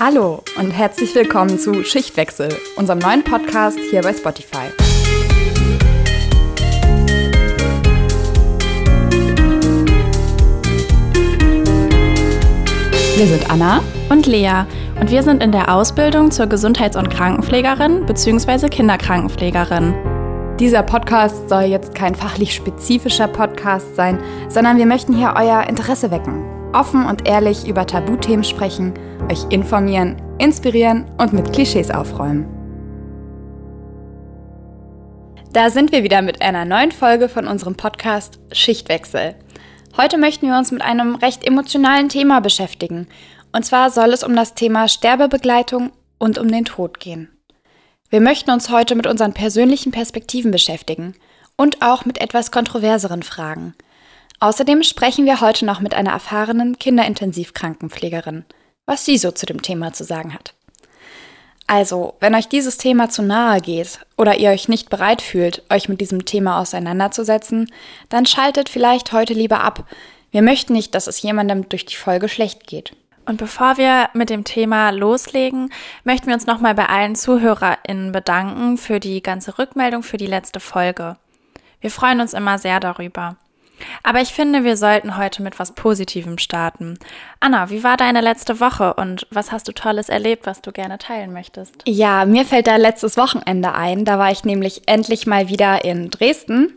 Hallo und herzlich willkommen zu Schichtwechsel, unserem neuen Podcast hier bei Spotify. Wir sind Anna und Lea und wir sind in der Ausbildung zur Gesundheits- und Krankenpflegerin bzw. Kinderkrankenpflegerin. Dieser Podcast soll jetzt kein fachlich spezifischer Podcast sein, sondern wir möchten hier euer Interesse wecken, offen und ehrlich über Tabuthemen sprechen, euch informieren, inspirieren und mit Klischees aufräumen. Da sind wir wieder mit einer neuen Folge von unserem Podcast Schichtwechsel. Heute möchten wir uns mit einem recht emotionalen Thema beschäftigen. Und zwar soll es um das Thema Sterbebegleitung und um den Tod gehen. Wir möchten uns heute mit unseren persönlichen Perspektiven beschäftigen und auch mit etwas kontroverseren Fragen. Außerdem sprechen wir heute noch mit einer erfahrenen Kinderintensivkrankenpflegerin, was sie so zu dem Thema zu sagen hat. Also, wenn euch dieses Thema zu nahe geht oder ihr euch nicht bereit fühlt, euch mit diesem Thema auseinanderzusetzen, dann schaltet vielleicht heute lieber ab. Wir möchten nicht, dass es jemandem durch die Folge schlecht geht. Und bevor wir mit dem Thema loslegen, möchten wir uns nochmal bei allen ZuhörerInnen bedanken für die ganze Rückmeldung für die letzte Folge. Wir freuen uns immer sehr darüber. Aber ich finde, wir sollten heute mit was Positivem starten. Anna, wie war deine letzte Woche und was hast du Tolles erlebt, was du gerne teilen möchtest? Ja, mir fällt da letztes Wochenende ein. Da war ich nämlich endlich mal wieder in Dresden,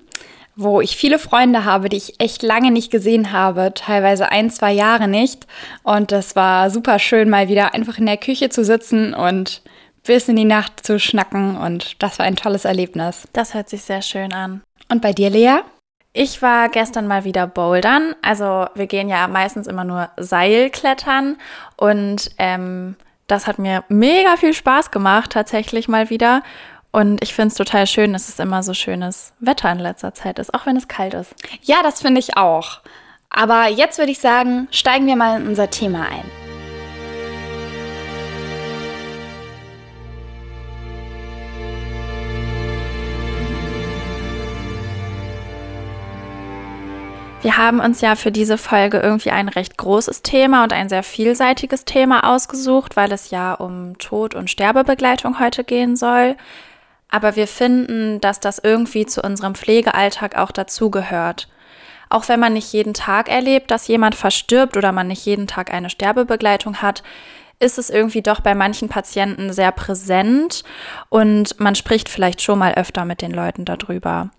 wo ich viele Freunde habe, die ich echt lange nicht gesehen habe, teilweise ein, zwei Jahre nicht. Und das war super schön, mal wieder einfach in der Küche zu sitzen und bis in die Nacht zu schnacken. Und das war ein tolles Erlebnis. Das hört sich sehr schön an. Und bei dir, Lea? Ich war gestern mal wieder bouldern. Also wir gehen ja meistens immer nur Seilklettern und ähm, das hat mir mega viel Spaß gemacht, tatsächlich mal wieder. Und ich finde es total schön, dass es immer so schönes Wetter in letzter Zeit ist, auch wenn es kalt ist. Ja, das finde ich auch. Aber jetzt würde ich sagen, steigen wir mal in unser Thema ein. Wir haben uns ja für diese Folge irgendwie ein recht großes Thema und ein sehr vielseitiges Thema ausgesucht, weil es ja um Tod- und Sterbebegleitung heute gehen soll. Aber wir finden, dass das irgendwie zu unserem Pflegealltag auch dazugehört. Auch wenn man nicht jeden Tag erlebt, dass jemand verstirbt oder man nicht jeden Tag eine Sterbebegleitung hat, ist es irgendwie doch bei manchen Patienten sehr präsent und man spricht vielleicht schon mal öfter mit den Leuten darüber.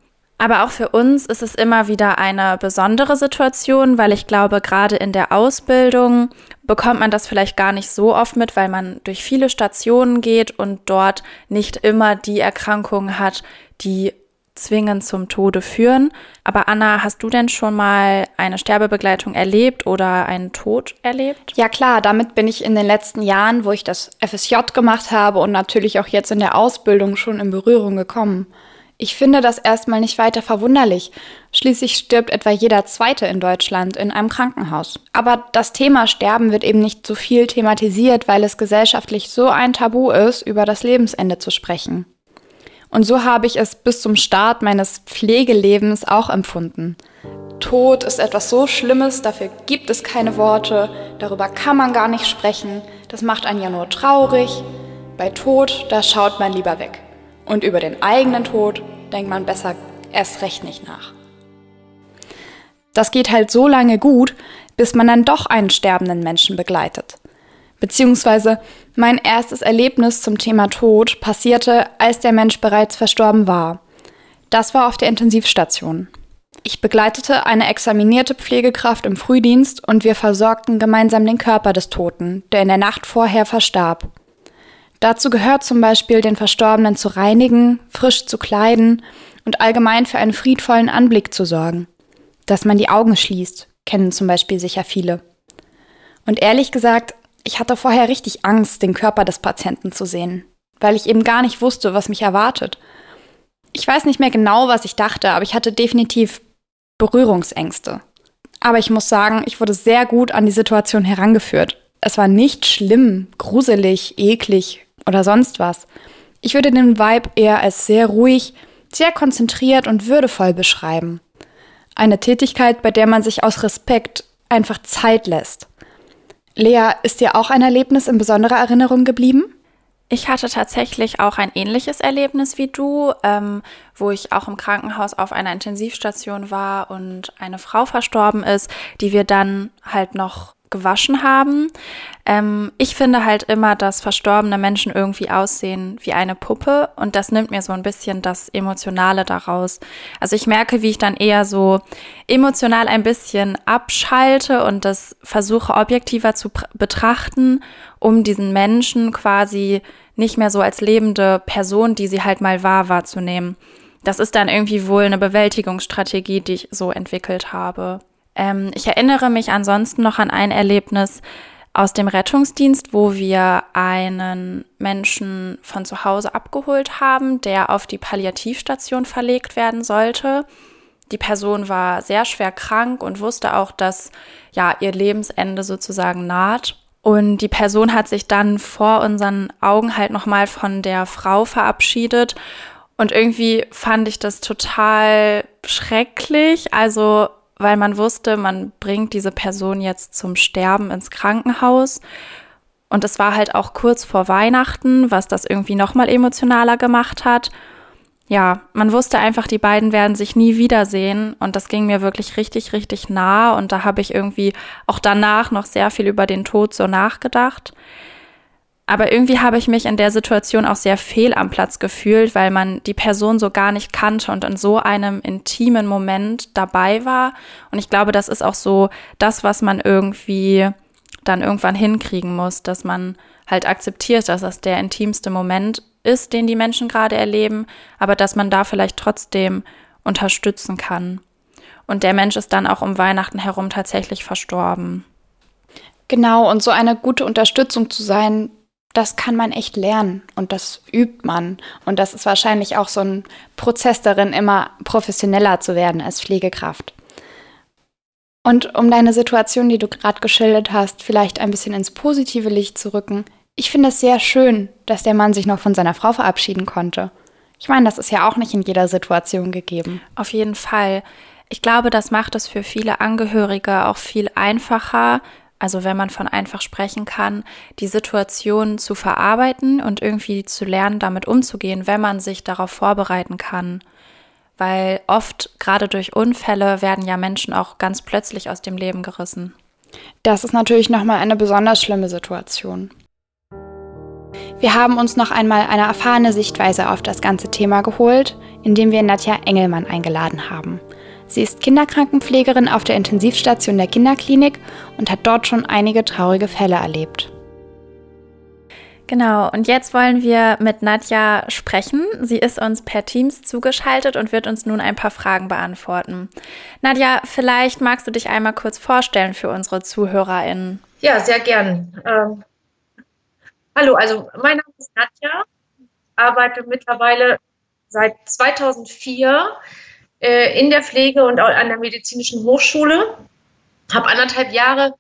Aber auch für uns ist es immer wieder eine besondere Situation, weil ich glaube, gerade in der Ausbildung bekommt man das vielleicht gar nicht so oft mit, weil man durch viele Stationen geht und dort nicht immer die Erkrankungen hat, die zwingend zum Tode führen. Aber Anna, hast du denn schon mal eine Sterbebegleitung erlebt oder einen Tod erlebt? Ja klar, damit bin ich in den letzten Jahren, wo ich das FSJ gemacht habe und natürlich auch jetzt in der Ausbildung schon in Berührung gekommen. Ich finde das erstmal nicht weiter verwunderlich. Schließlich stirbt etwa jeder Zweite in Deutschland in einem Krankenhaus. Aber das Thema Sterben wird eben nicht so viel thematisiert, weil es gesellschaftlich so ein Tabu ist, über das Lebensende zu sprechen. Und so habe ich es bis zum Start meines Pflegelebens auch empfunden. Tod ist etwas so Schlimmes, dafür gibt es keine Worte, darüber kann man gar nicht sprechen, das macht einen ja nur traurig. Bei Tod, da schaut man lieber weg. Und über den eigenen Tod denkt man besser erst recht nicht nach. Das geht halt so lange gut, bis man dann doch einen sterbenden Menschen begleitet. Beziehungsweise mein erstes Erlebnis zum Thema Tod passierte, als der Mensch bereits verstorben war. Das war auf der Intensivstation. Ich begleitete eine examinierte Pflegekraft im Frühdienst und wir versorgten gemeinsam den Körper des Toten, der in der Nacht vorher verstarb. Dazu gehört zum Beispiel, den Verstorbenen zu reinigen, frisch zu kleiden und allgemein für einen friedvollen Anblick zu sorgen. Dass man die Augen schließt, kennen zum Beispiel sicher viele. Und ehrlich gesagt, ich hatte vorher richtig Angst, den Körper des Patienten zu sehen, weil ich eben gar nicht wusste, was mich erwartet. Ich weiß nicht mehr genau, was ich dachte, aber ich hatte definitiv Berührungsängste. Aber ich muss sagen, ich wurde sehr gut an die Situation herangeführt. Es war nicht schlimm, gruselig, eklig oder sonst was. Ich würde den Vibe eher als sehr ruhig, sehr konzentriert und würdevoll beschreiben. Eine Tätigkeit, bei der man sich aus Respekt einfach Zeit lässt. Lea, ist dir auch ein Erlebnis in besonderer Erinnerung geblieben? Ich hatte tatsächlich auch ein ähnliches Erlebnis wie du, ähm, wo ich auch im Krankenhaus auf einer Intensivstation war und eine Frau verstorben ist, die wir dann halt noch gewaschen haben. Ähm, ich finde halt immer, dass verstorbene Menschen irgendwie aussehen wie eine Puppe und das nimmt mir so ein bisschen das Emotionale daraus. Also ich merke, wie ich dann eher so emotional ein bisschen abschalte und das versuche objektiver zu betrachten, um diesen Menschen quasi nicht mehr so als lebende Person, die sie halt mal war, wahrzunehmen. Das ist dann irgendwie wohl eine Bewältigungsstrategie, die ich so entwickelt habe. Ähm, ich erinnere mich ansonsten noch an ein Erlebnis aus dem Rettungsdienst, wo wir einen Menschen von zu Hause abgeholt haben, der auf die Palliativstation verlegt werden sollte. Die Person war sehr schwer krank und wusste auch, dass ja ihr Lebensende sozusagen naht. Und die Person hat sich dann vor unseren Augen halt nochmal von der Frau verabschiedet. Und irgendwie fand ich das total schrecklich. Also weil man wusste, man bringt diese Person jetzt zum Sterben ins Krankenhaus. Und es war halt auch kurz vor Weihnachten, was das irgendwie nochmal emotionaler gemacht hat. Ja, man wusste einfach, die beiden werden sich nie wiedersehen. Und das ging mir wirklich richtig, richtig nah. Und da habe ich irgendwie auch danach noch sehr viel über den Tod so nachgedacht. Aber irgendwie habe ich mich in der Situation auch sehr fehl am Platz gefühlt, weil man die Person so gar nicht kannte und in so einem intimen Moment dabei war. Und ich glaube, das ist auch so das, was man irgendwie dann irgendwann hinkriegen muss, dass man halt akzeptiert, dass das der intimste Moment ist, den die Menschen gerade erleben, aber dass man da vielleicht trotzdem unterstützen kann. Und der Mensch ist dann auch um Weihnachten herum tatsächlich verstorben. Genau, und so eine gute Unterstützung zu sein, das kann man echt lernen und das übt man. Und das ist wahrscheinlich auch so ein Prozess darin, immer professioneller zu werden als Pflegekraft. Und um deine Situation, die du gerade geschildert hast, vielleicht ein bisschen ins positive Licht zu rücken, ich finde es sehr schön, dass der Mann sich noch von seiner Frau verabschieden konnte. Ich meine, das ist ja auch nicht in jeder Situation gegeben. Auf jeden Fall. Ich glaube, das macht es für viele Angehörige auch viel einfacher, also wenn man von einfach sprechen kann, die Situation zu verarbeiten und irgendwie zu lernen, damit umzugehen, wenn man sich darauf vorbereiten kann. Weil oft, gerade durch Unfälle, werden ja Menschen auch ganz plötzlich aus dem Leben gerissen. Das ist natürlich nochmal eine besonders schlimme Situation. Wir haben uns noch einmal eine erfahrene Sichtweise auf das ganze Thema geholt, indem wir Nadja Engelmann eingeladen haben. Sie ist Kinderkrankenpflegerin auf der Intensivstation der Kinderklinik und hat dort schon einige traurige Fälle erlebt. Genau, und jetzt wollen wir mit Nadja sprechen. Sie ist uns per Teams zugeschaltet und wird uns nun ein paar Fragen beantworten. Nadja, vielleicht magst du dich einmal kurz vorstellen für unsere ZuhörerInnen. Ja, sehr gern. Ähm, hallo, also mein Name ist Nadja, arbeite mittlerweile seit 2004 äh, in der Pflege und an der medizinischen Hochschule. Habe anderthalb Jahre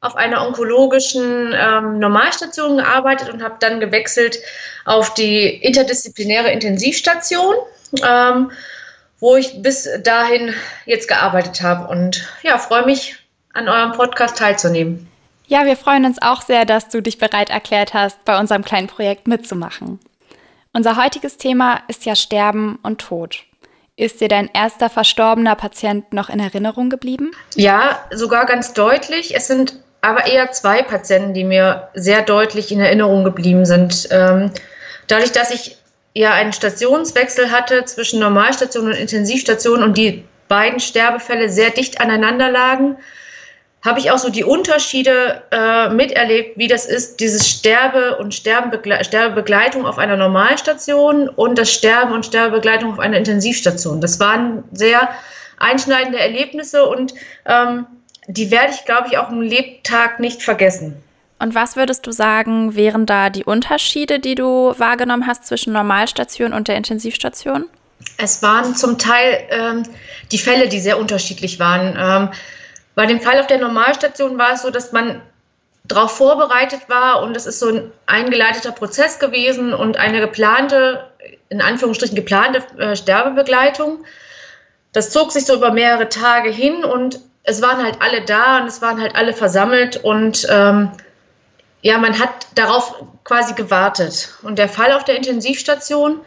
auf einer onkologischen ähm, Normalstation gearbeitet und habe dann gewechselt auf die interdisziplinäre Intensivstation, ähm, wo ich bis dahin jetzt gearbeitet habe. Und ja, freue mich, an eurem Podcast teilzunehmen. Ja, wir freuen uns auch sehr, dass du dich bereit erklärt hast, bei unserem kleinen Projekt mitzumachen. Unser heutiges Thema ist ja Sterben und Tod. Ist dir dein erster verstorbener Patient noch in Erinnerung geblieben? Ja, sogar ganz deutlich. Es sind aber eher zwei Patienten, die mir sehr deutlich in Erinnerung geblieben sind. Ähm, dadurch, dass ich ja einen Stationswechsel hatte zwischen Normalstation und Intensivstation und die beiden Sterbefälle sehr dicht aneinander lagen, habe ich auch so die Unterschiede äh, miterlebt, wie das ist, dieses Sterbe- und Sterbenbegle Sterbebegleitung auf einer Normalstation und das Sterben und Sterbebegleitung auf einer Intensivstation. Das waren sehr einschneidende Erlebnisse und ähm, die werde ich, glaube ich, auch im Lebtag nicht vergessen. Und was würdest du sagen, wären da die Unterschiede, die du wahrgenommen hast zwischen Normalstation und der Intensivstation? Es waren zum Teil ähm, die Fälle, die sehr unterschiedlich waren. Ähm, bei dem Fall auf der Normalstation war es so, dass man darauf vorbereitet war und es ist so ein eingeleiteter Prozess gewesen und eine geplante, in Anführungsstrichen geplante äh, Sterbebegleitung. Das zog sich so über mehrere Tage hin und es waren halt alle da und es waren halt alle versammelt und ähm, ja, man hat darauf quasi gewartet. Und der Fall auf der Intensivstation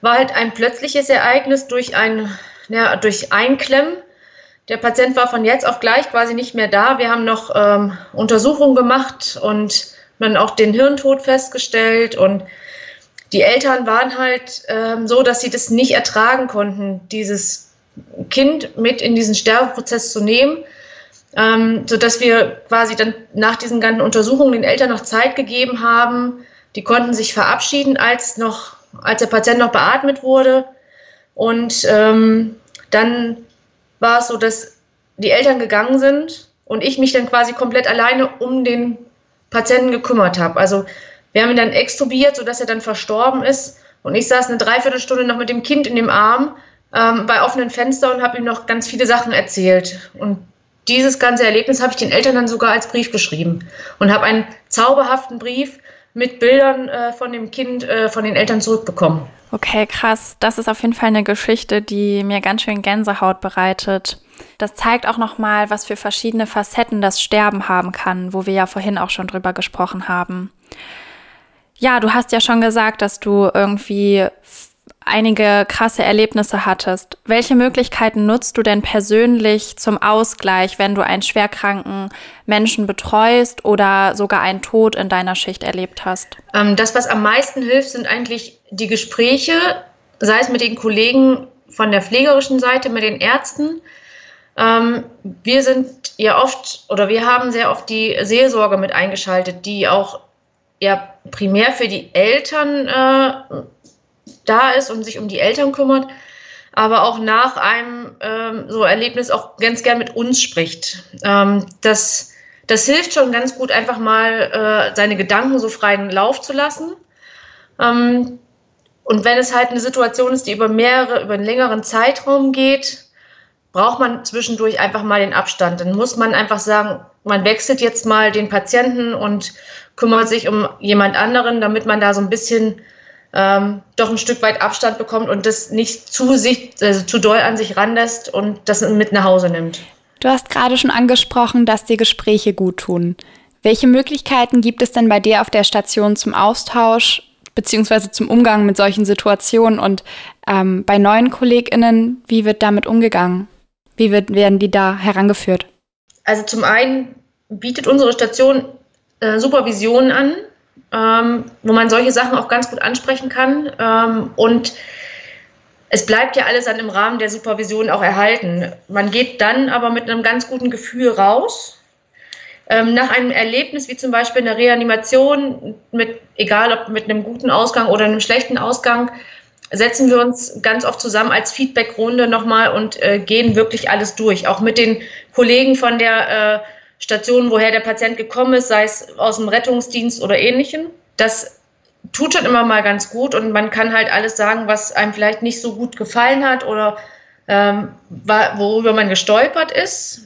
war halt ein plötzliches Ereignis durch ein, ja, durch Einklemmen. Der Patient war von jetzt auf gleich quasi nicht mehr da. Wir haben noch ähm, Untersuchungen gemacht und dann auch den Hirntod festgestellt. Und die Eltern waren halt ähm, so, dass sie das nicht ertragen konnten, dieses Kind mit in diesen Sterbeprozess zu nehmen ähm, sodass wir quasi dann nach diesen ganzen Untersuchungen den Eltern noch Zeit gegeben haben. Die konnten sich verabschieden, als, noch, als der Patient noch beatmet wurde. Und ähm, dann war es so, dass die Eltern gegangen sind und ich mich dann quasi komplett alleine um den Patienten gekümmert habe. Also wir haben ihn dann extubiert, sodass er dann verstorben ist. Und ich saß eine Dreiviertelstunde noch mit dem Kind in dem Arm ähm, bei offenen Fenster und habe ihm noch ganz viele Sachen erzählt. Und dieses ganze Erlebnis habe ich den Eltern dann sogar als Brief geschrieben und habe einen zauberhaften Brief mit Bildern äh, von dem Kind, äh, von den Eltern zurückbekommen. Okay, krass. Das ist auf jeden Fall eine Geschichte, die mir ganz schön Gänsehaut bereitet. Das zeigt auch nochmal, was für verschiedene Facetten das Sterben haben kann, wo wir ja vorhin auch schon drüber gesprochen haben. Ja, du hast ja schon gesagt, dass du irgendwie einige krasse Erlebnisse hattest. Welche Möglichkeiten nutzt du denn persönlich zum Ausgleich, wenn du einen schwerkranken Menschen betreust oder sogar einen Tod in deiner Schicht erlebt hast? Ähm, das, was am meisten hilft, sind eigentlich die Gespräche, sei es mit den Kollegen von der pflegerischen Seite, mit den Ärzten. Ähm, wir sind ja oft oder wir haben sehr oft die Seelsorge mit eingeschaltet, die auch ja primär für die Eltern äh, da ist und sich um die Eltern kümmert, aber auch nach einem ähm, so Erlebnis auch ganz gern mit uns spricht. Ähm, das, das hilft schon ganz gut, einfach mal äh, seine Gedanken so freien Lauf zu lassen. Ähm, und wenn es halt eine Situation ist, die über mehrere, über einen längeren Zeitraum geht, braucht man zwischendurch einfach mal den Abstand. Dann muss man einfach sagen, man wechselt jetzt mal den Patienten und kümmert sich um jemand anderen, damit man da so ein bisschen ähm, doch ein Stück weit Abstand bekommt und das nicht zu sich, also zu doll an sich ranlässt und das mit nach Hause nimmt. Du hast gerade schon angesprochen, dass dir Gespräche gut tun. Welche Möglichkeiten gibt es denn bei dir auf der Station zum Austausch bzw. zum Umgang mit solchen Situationen und ähm, bei neuen KollegInnen, wie wird damit umgegangen? Wie wird, werden die da herangeführt? Also zum einen bietet unsere Station äh, Supervision an, ähm, wo man solche Sachen auch ganz gut ansprechen kann. Ähm, und es bleibt ja alles dann im Rahmen der Supervision auch erhalten. Man geht dann aber mit einem ganz guten Gefühl raus. Ähm, nach einem Erlebnis wie zum Beispiel einer Reanimation, mit, egal ob mit einem guten Ausgang oder einem schlechten Ausgang, setzen wir uns ganz oft zusammen als Feedbackrunde nochmal und äh, gehen wirklich alles durch. Auch mit den Kollegen von der äh, Stationen, woher der Patient gekommen ist, sei es aus dem Rettungsdienst oder ähnlichem. Das tut schon immer mal ganz gut und man kann halt alles sagen, was einem vielleicht nicht so gut gefallen hat oder ähm, worüber man gestolpert ist.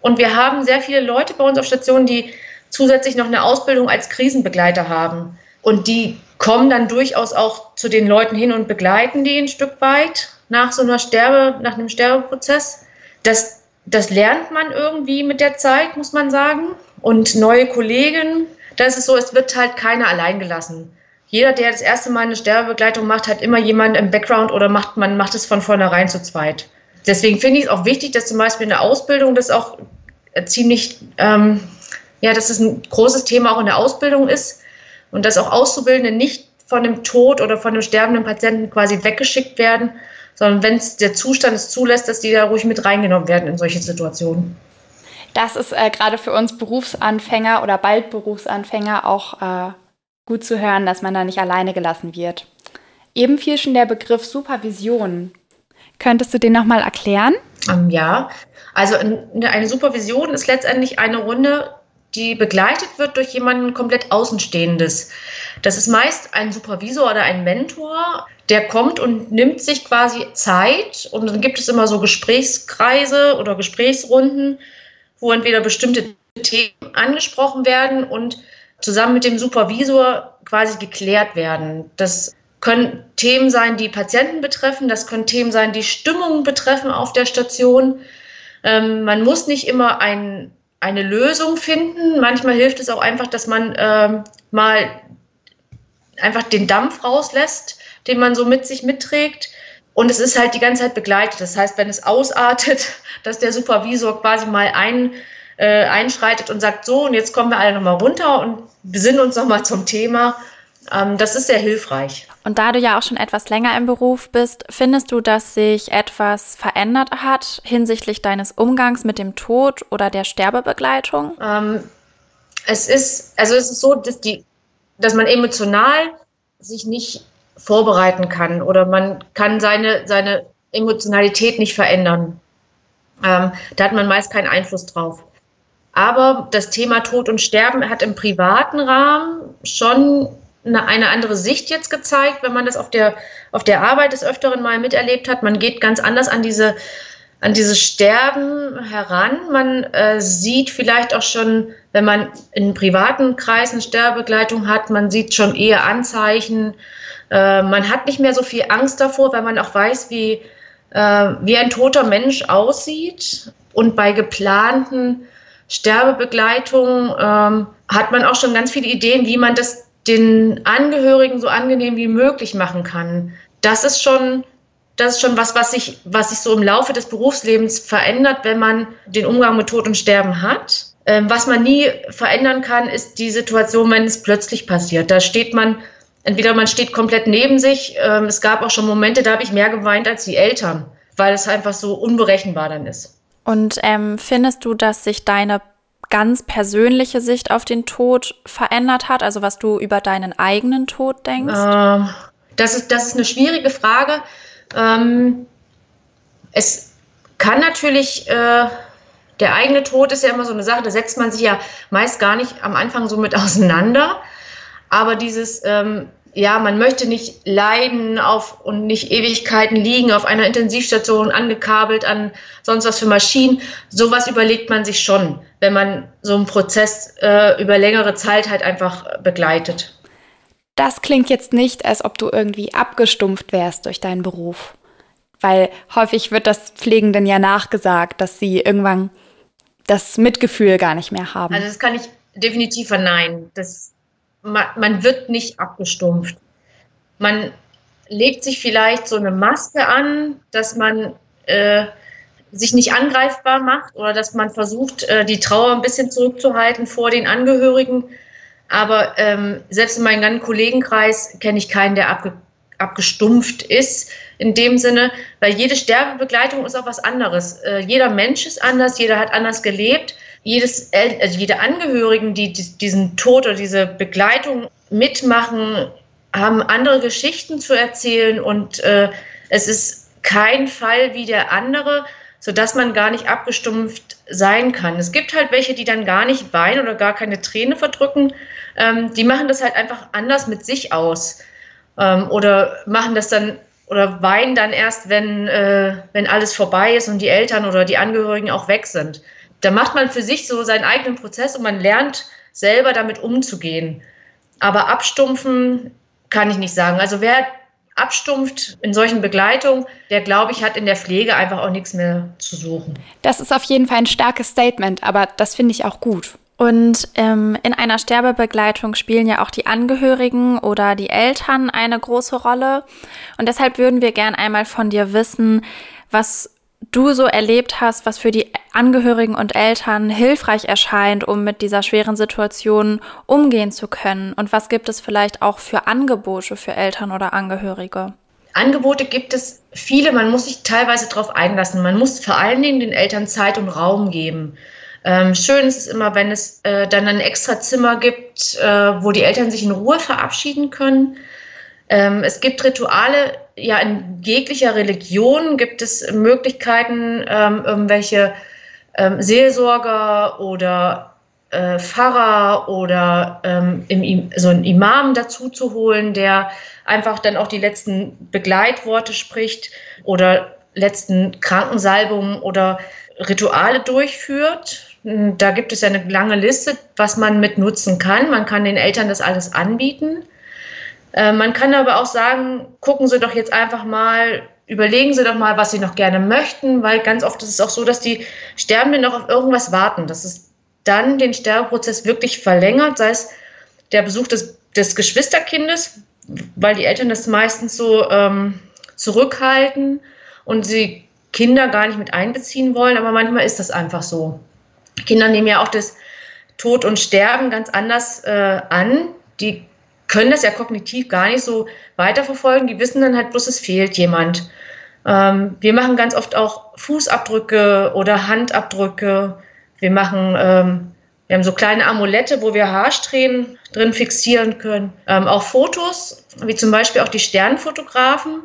Und wir haben sehr viele Leute bei uns auf Stationen, die zusätzlich noch eine Ausbildung als Krisenbegleiter haben. Und die kommen dann durchaus auch zu den Leuten hin und begleiten die ein Stück weit nach so einer Sterbe, nach einem Sterbeprozess. Das das lernt man irgendwie mit der Zeit, muss man sagen. Und neue Kollegen, da ist so, es wird halt keiner allein gelassen. Jeder, der das erste Mal eine Sterbebegleitung macht, hat immer jemanden im Background oder macht, man macht es von vornherein zu zweit. Deswegen finde ich es auch wichtig, dass zum Beispiel in der Ausbildung das auch ziemlich, ähm, ja, dass es ein großes Thema auch in der Ausbildung ist und dass auch Auszubildende nicht von dem Tod oder von dem sterbenden Patienten quasi weggeschickt werden, sondern wenn es der Zustand es zulässt, dass die da ruhig mit reingenommen werden in solche Situationen. Das ist äh, gerade für uns Berufsanfänger oder bald Berufsanfänger auch äh, gut zu hören, dass man da nicht alleine gelassen wird. Eben fiel schon der Begriff Supervision. Könntest du den nochmal erklären? Um, ja, also eine Supervision ist letztendlich eine Runde, die begleitet wird durch jemanden komplett Außenstehendes. Das ist meist ein Supervisor oder ein Mentor, der kommt und nimmt sich quasi Zeit und dann gibt es immer so Gesprächskreise oder Gesprächsrunden, wo entweder bestimmte Themen angesprochen werden und zusammen mit dem Supervisor quasi geklärt werden. Das können Themen sein, die Patienten betreffen, das können Themen sein, die Stimmung betreffen auf der Station. Ähm, man muss nicht immer ein eine Lösung finden. Manchmal hilft es auch einfach, dass man ähm, mal einfach den Dampf rauslässt, den man so mit sich mitträgt. Und es ist halt die ganze Zeit begleitet. Das heißt, wenn es ausartet, dass der Supervisor quasi mal ein, äh, einschreitet und sagt, so, und jetzt kommen wir alle nochmal runter und besinnen uns nochmal zum Thema. Ähm, das ist sehr hilfreich. Und da du ja auch schon etwas länger im Beruf bist, findest du, dass sich etwas verändert hat hinsichtlich deines Umgangs mit dem Tod oder der Sterbebegleitung? Ähm, es ist, also es ist so, dass die, dass man emotional sich nicht vorbereiten kann oder man kann seine, seine Emotionalität nicht verändern. Ähm, da hat man meist keinen Einfluss drauf. Aber das Thema Tod und Sterben hat im privaten Rahmen schon eine, eine, andere Sicht jetzt gezeigt, wenn man das auf der, auf der Arbeit des Öfteren mal miterlebt hat. Man geht ganz anders an diese, an dieses Sterben heran. Man äh, sieht vielleicht auch schon, wenn man in privaten Kreisen Sterbegleitung hat, man sieht schon eher Anzeichen. Äh, man hat nicht mehr so viel Angst davor, weil man auch weiß, wie, äh, wie ein toter Mensch aussieht. Und bei geplanten Sterbebegleitungen ähm, hat man auch schon ganz viele Ideen, wie man das den Angehörigen so angenehm wie möglich machen kann. Das ist schon, das ist schon was, was sich, was sich so im Laufe des Berufslebens verändert, wenn man den Umgang mit Tod und Sterben hat. Ähm, was man nie verändern kann, ist die Situation, wenn es plötzlich passiert. Da steht man, entweder man steht komplett neben sich. Ähm, es gab auch schon Momente, da habe ich mehr geweint als die Eltern, weil es einfach so unberechenbar dann ist. Und ähm, findest du, dass sich deine ganz persönliche Sicht auf den Tod verändert hat? Also was du über deinen eigenen Tod denkst? Ähm, das, ist, das ist eine schwierige Frage. Ähm, es kann natürlich, äh, der eigene Tod ist ja immer so eine Sache, da setzt man sich ja meist gar nicht am Anfang so mit auseinander. Aber dieses, ähm, ja, man möchte nicht leiden auf und nicht Ewigkeiten liegen auf einer Intensivstation angekabelt an sonst was für Maschinen. Sowas überlegt man sich schon, wenn man so einen Prozess äh, über längere Zeit halt einfach begleitet. Das klingt jetzt nicht, als ob du irgendwie abgestumpft wärst durch deinen Beruf. Weil häufig wird das Pflegenden ja nachgesagt, dass sie irgendwann das Mitgefühl gar nicht mehr haben. Also das kann ich definitiv verneinen. Das man, man wird nicht abgestumpft. Man legt sich vielleicht so eine Maske an, dass man äh, sich nicht angreifbar macht oder dass man versucht, äh, die Trauer ein bisschen zurückzuhalten vor den Angehörigen. Aber ähm, selbst in meinem ganzen Kollegenkreis kenne ich keinen, der abge abgestumpft ist in dem Sinne, weil jede Sterbebegleitung ist auch was anderes. Äh, jeder Mensch ist anders, jeder hat anders gelebt jedes, also jede Angehörigen, die diesen Tod oder diese Begleitung mitmachen, haben andere Geschichten zu erzählen und äh, es ist kein Fall wie der andere, sodass man gar nicht abgestumpft sein kann. Es gibt halt welche, die dann gar nicht weinen oder gar keine Träne verdrücken. Ähm, die machen das halt einfach anders mit sich aus ähm, oder machen das dann oder weinen dann erst, wenn, äh, wenn alles vorbei ist und die Eltern oder die Angehörigen auch weg sind da macht man für sich so seinen eigenen Prozess und man lernt selber damit umzugehen. Aber abstumpfen kann ich nicht sagen. Also wer abstumpft in solchen Begleitungen, der glaube ich hat in der Pflege einfach auch nichts mehr zu suchen. Das ist auf jeden Fall ein starkes Statement, aber das finde ich auch gut. Und ähm, in einer Sterbebegleitung spielen ja auch die Angehörigen oder die Eltern eine große Rolle. Und deshalb würden wir gern einmal von dir wissen, was du so erlebt hast, was für die Angehörigen und Eltern hilfreich erscheint, um mit dieser schweren Situation umgehen zu können? Und was gibt es vielleicht auch für Angebote für Eltern oder Angehörige? Angebote gibt es viele, man muss sich teilweise darauf einlassen. Man muss vor allen Dingen den Eltern Zeit und Raum geben. Ähm, schön ist es immer, wenn es äh, dann ein extra Zimmer gibt, äh, wo die Eltern sich in Ruhe verabschieden können. Ähm, es gibt Rituale, ja, in jeglicher Religion gibt es Möglichkeiten, ähm, irgendwelche ähm, Seelsorger oder äh, Pfarrer oder ähm, im, so einen Imam dazu zu holen, der einfach dann auch die letzten Begleitworte spricht oder letzten Krankensalbungen oder Rituale durchführt. Da gibt es ja eine lange Liste, was man mit nutzen kann. Man kann den Eltern das alles anbieten. Äh, man kann aber auch sagen, gucken Sie doch jetzt einfach mal, überlegen Sie doch mal, was Sie noch gerne möchten, weil ganz oft ist es auch so, dass die Sterbenden noch auf irgendwas warten. Das ist dann den Sterbeprozess wirklich verlängert, sei es der Besuch des, des Geschwisterkindes, weil die Eltern das meistens so ähm, zurückhalten und sie Kinder gar nicht mit einbeziehen wollen, aber manchmal ist das einfach so. Kinder nehmen ja auch das Tod und Sterben ganz anders äh, an. Die können das ja kognitiv gar nicht so weiterverfolgen. Die wissen dann halt bloß, es fehlt jemand. Ähm, wir machen ganz oft auch Fußabdrücke oder Handabdrücke. Wir machen, ähm, wir haben so kleine Amulette, wo wir Haarsträhnen drin fixieren können. Ähm, auch Fotos, wie zum Beispiel auch die Sternfotografen.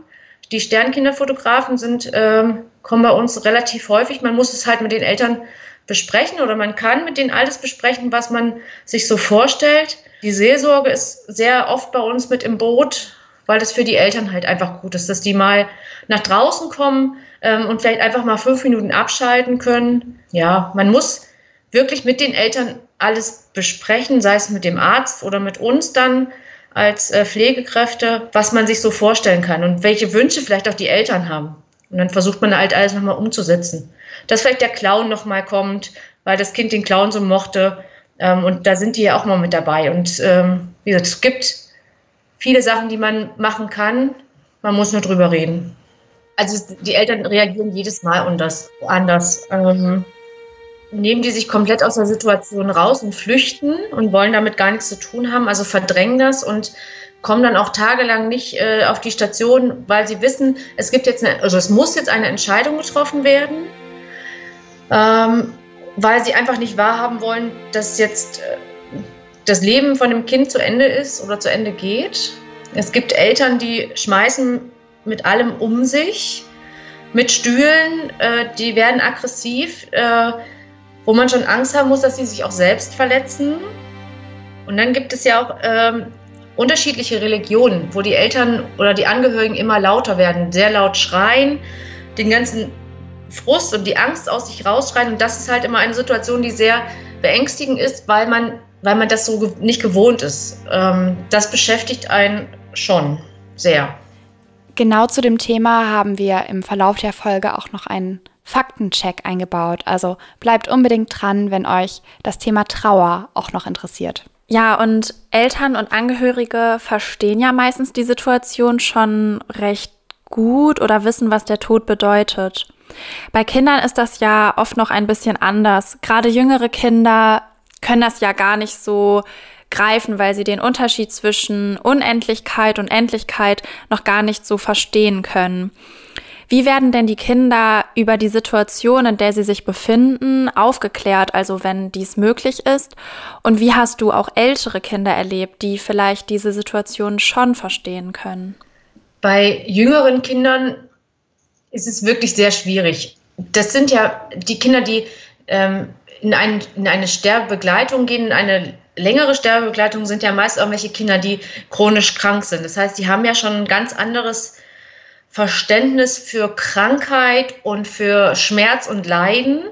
Die Sternkinderfotografen sind, ähm, kommen bei uns relativ häufig. Man muss es halt mit den Eltern besprechen oder man kann mit denen alles besprechen, was man sich so vorstellt. Die Seelsorge ist sehr oft bei uns mit im Boot, weil das für die Eltern halt einfach gut ist, dass die mal nach draußen kommen ähm, und vielleicht einfach mal fünf Minuten abschalten können. Ja, man muss wirklich mit den Eltern alles besprechen, sei es mit dem Arzt oder mit uns dann als äh, Pflegekräfte, was man sich so vorstellen kann und welche Wünsche vielleicht auch die Eltern haben. Und dann versucht man halt alles nochmal umzusetzen. Dass vielleicht der Clown nochmal kommt, weil das Kind den Clown so mochte. Ähm, und da sind die ja auch mal mit dabei. Und ähm, wie gesagt, es gibt viele Sachen, die man machen kann. Man muss nur drüber reden. Also die Eltern reagieren jedes Mal anders. anders. Ähm, nehmen die sich komplett aus der Situation raus und flüchten und wollen damit gar nichts zu tun haben, also verdrängen das und kommen dann auch tagelang nicht äh, auf die Station, weil sie wissen, es gibt jetzt eine, also es muss jetzt eine Entscheidung getroffen werden, ähm, weil sie einfach nicht wahrhaben wollen, dass jetzt äh, das Leben von dem Kind zu Ende ist oder zu Ende geht. Es gibt Eltern, die schmeißen mit allem um sich, mit Stühlen, äh, die werden aggressiv. Äh, wo man schon Angst haben muss, dass sie sich auch selbst verletzen. Und dann gibt es ja auch ähm, unterschiedliche Religionen, wo die Eltern oder die Angehörigen immer lauter werden, sehr laut schreien, den ganzen Frust und die Angst aus sich rausschreien. Und das ist halt immer eine Situation, die sehr beängstigend ist, weil man, weil man das so nicht gewohnt ist. Ähm, das beschäftigt einen schon sehr. Genau zu dem Thema haben wir im Verlauf der Folge auch noch einen Faktencheck eingebaut. Also bleibt unbedingt dran, wenn euch das Thema Trauer auch noch interessiert. Ja, und Eltern und Angehörige verstehen ja meistens die Situation schon recht gut oder wissen, was der Tod bedeutet. Bei Kindern ist das ja oft noch ein bisschen anders. Gerade jüngere Kinder können das ja gar nicht so greifen, weil sie den Unterschied zwischen Unendlichkeit und Endlichkeit noch gar nicht so verstehen können. Wie werden denn die Kinder über die Situation, in der sie sich befinden, aufgeklärt, also wenn dies möglich ist? Und wie hast du auch ältere Kinder erlebt, die vielleicht diese Situation schon verstehen können? Bei jüngeren Kindern ist es wirklich sehr schwierig. Das sind ja die Kinder, die ähm, in, ein, in eine Sterbebegleitung gehen, in eine längere Sterbebegleitung sind ja meist irgendwelche Kinder, die chronisch krank sind. Das heißt, die haben ja schon ein ganz anderes Verständnis für Krankheit und für Schmerz und Leiden.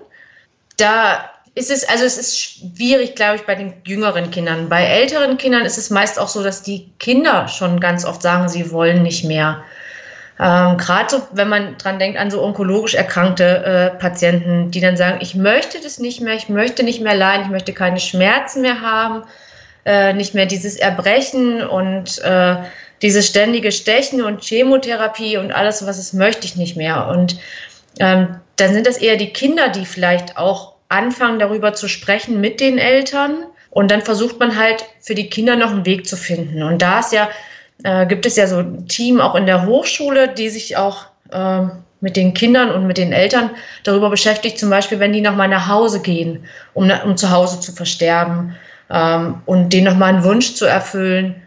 Da ist es, also es ist schwierig, glaube ich, bei den jüngeren Kindern. Bei älteren Kindern ist es meist auch so, dass die Kinder schon ganz oft sagen, sie wollen nicht mehr. Ähm, Gerade so, wenn man dran denkt an so onkologisch erkrankte äh, Patienten, die dann sagen, ich möchte das nicht mehr, ich möchte nicht mehr leiden, ich möchte keine Schmerzen mehr haben, äh, nicht mehr dieses Erbrechen und äh, dieses ständige Stechen und Chemotherapie und alles, was es möchte ich nicht mehr. Und ähm, dann sind das eher die Kinder, die vielleicht auch anfangen, darüber zu sprechen mit den Eltern. Und dann versucht man halt für die Kinder noch einen Weg zu finden. Und da ist ja, äh, gibt es ja so ein Team auch in der Hochschule, die sich auch äh, mit den Kindern und mit den Eltern darüber beschäftigt, zum Beispiel, wenn die nochmal nach Hause gehen, um, um zu Hause zu versterben ähm, und denen nochmal einen Wunsch zu erfüllen.